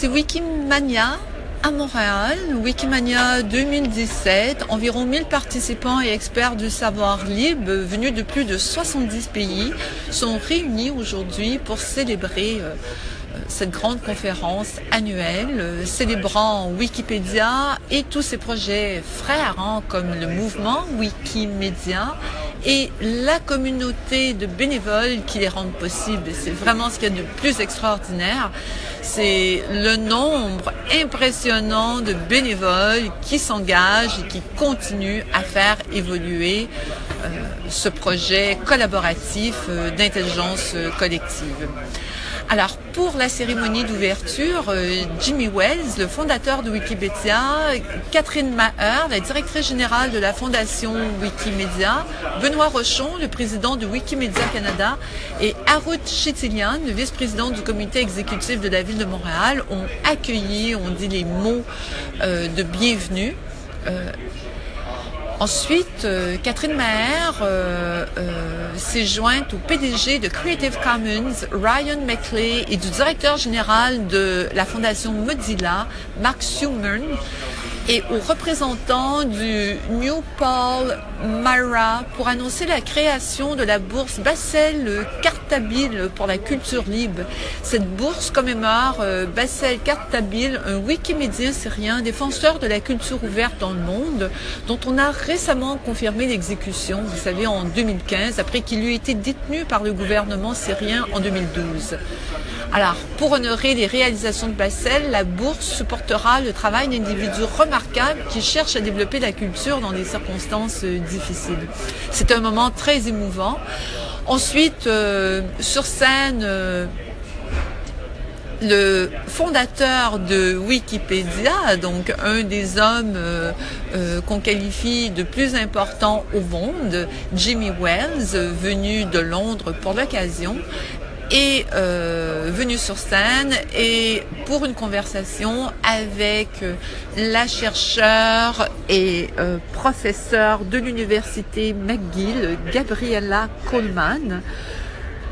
c'est Wikimania à Montréal, Wikimania 2017, environ 1000 participants et experts du savoir libre venus de plus de 70 pays sont réunis aujourd'hui pour célébrer euh, cette grande conférence annuelle euh, célébrant Wikipédia et tous ses projets frères hein, comme le mouvement Wikimedia et la communauté de bénévoles qui les rendent possibles. C'est vraiment ce qu'il y a de plus extraordinaire. C'est le nombre impressionnant de bénévoles qui s'engagent et qui continuent à faire évoluer ce projet collaboratif euh, d'intelligence collective. Alors, pour la cérémonie d'ouverture, euh, Jimmy Wells, le fondateur de Wikipedia, Catherine Maher, la directrice générale de la fondation Wikimedia, Benoît Rochon, le président de Wikimedia Canada, et Harut Chitilian, le vice-président du comité exécutif de la ville de Montréal, ont accueilli, ont dit les mots euh, de bienvenue. Euh, Ensuite, euh, Catherine Maher euh, euh, s'est jointe au PDG de Creative Commons, Ryan McClay, et du directeur général de la fondation Mozilla, Mark Schumann, et aux représentants du New Paul Myra pour annoncer la création de la bourse Bassel Cartabile pour la culture libre. Cette bourse commémore euh, Bassel Cartabile, un wikimédien syrien défenseur de la culture ouverte dans le monde, dont on a récemment confirmé l'exécution, vous savez, en 2015, après qu'il eut été détenu par le gouvernement syrien en 2012. Alors, pour honorer les réalisations de Bassel, la bourse supportera le travail d'individus remarquables qui cherchent à développer la culture dans des circonstances euh, difficiles. C'est un moment très émouvant. Ensuite, euh, sur scène, euh, le fondateur de Wikipédia, donc un des hommes qu'on qualifie de plus important au monde, Jimmy Wells, venu de Londres pour l'occasion, est euh, venu sur scène et pour une conversation avec euh, la chercheure et euh, professeure de l'université McGill, Gabriella Coleman.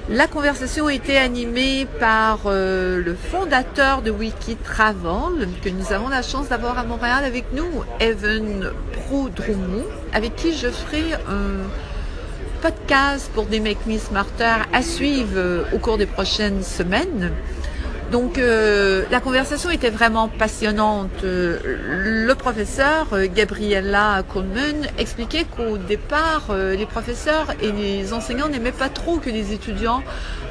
La conversation a été animée par euh, le fondateur de Wikitravel, que nous avons la chance d'avoir à Montréal avec nous, Evan Prodromou, avec qui je ferai un podcast pour des Make Me Smarter à suivre euh, au cours des prochaines semaines. Donc euh, la conversation était vraiment passionnante. Euh, le professeur Gabriella Coleman expliquait qu'au départ, les professeurs et les enseignants n'aimaient pas trop que les étudiants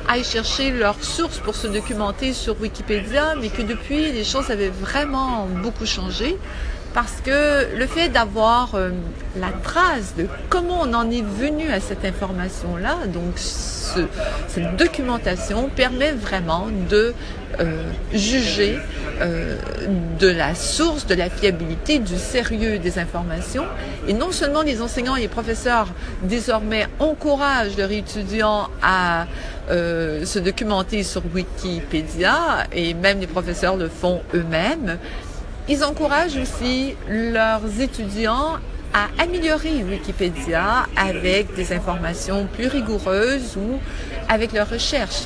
aillent chercher leurs sources pour se documenter sur Wikipédia, mais que depuis, les choses avaient vraiment beaucoup changé parce que le fait d'avoir euh, la trace de comment on en est venu à cette information-là, donc cette documentation permet vraiment de euh, juger euh, de la source, de la fiabilité, du sérieux des informations. Et non seulement les enseignants et les professeurs désormais encouragent leurs étudiants à se documenter sur Wikipédia, et même les professeurs le font eux-mêmes, ils encouragent aussi leurs étudiants à améliorer Wikipédia avec des informations plus rigoureuses ou avec leurs recherches.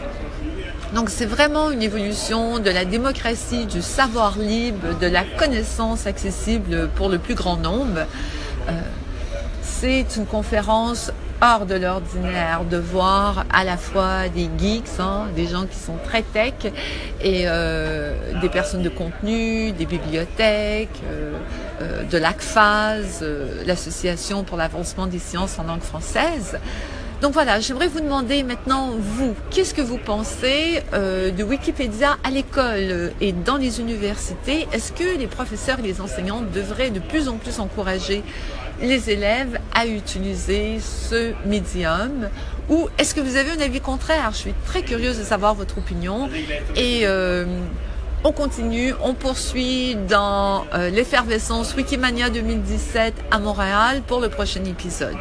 Donc c'est vraiment une évolution de la démocratie, du savoir libre, de la connaissance accessible pour le plus grand nombre. Euh, c'est une conférence hors de l'ordinaire de voir à la fois des geeks, hein, des gens qui sont très tech, et euh, des personnes de contenu, des bibliothèques, euh, euh, de l'ACFAS, l'Association pour l'avancement des sciences en langue française. Donc voilà, j'aimerais vous demander maintenant, vous, qu'est-ce que vous pensez de Wikipédia à l'école et dans les universités? Est-ce que les professeurs et les enseignants devraient de plus en plus encourager les élèves à utiliser ce médium? Ou est-ce que vous avez un avis contraire? Je suis très curieuse de savoir votre opinion. Et euh, on continue, on poursuit dans euh, l'effervescence Wikimania 2017 à Montréal pour le prochain épisode.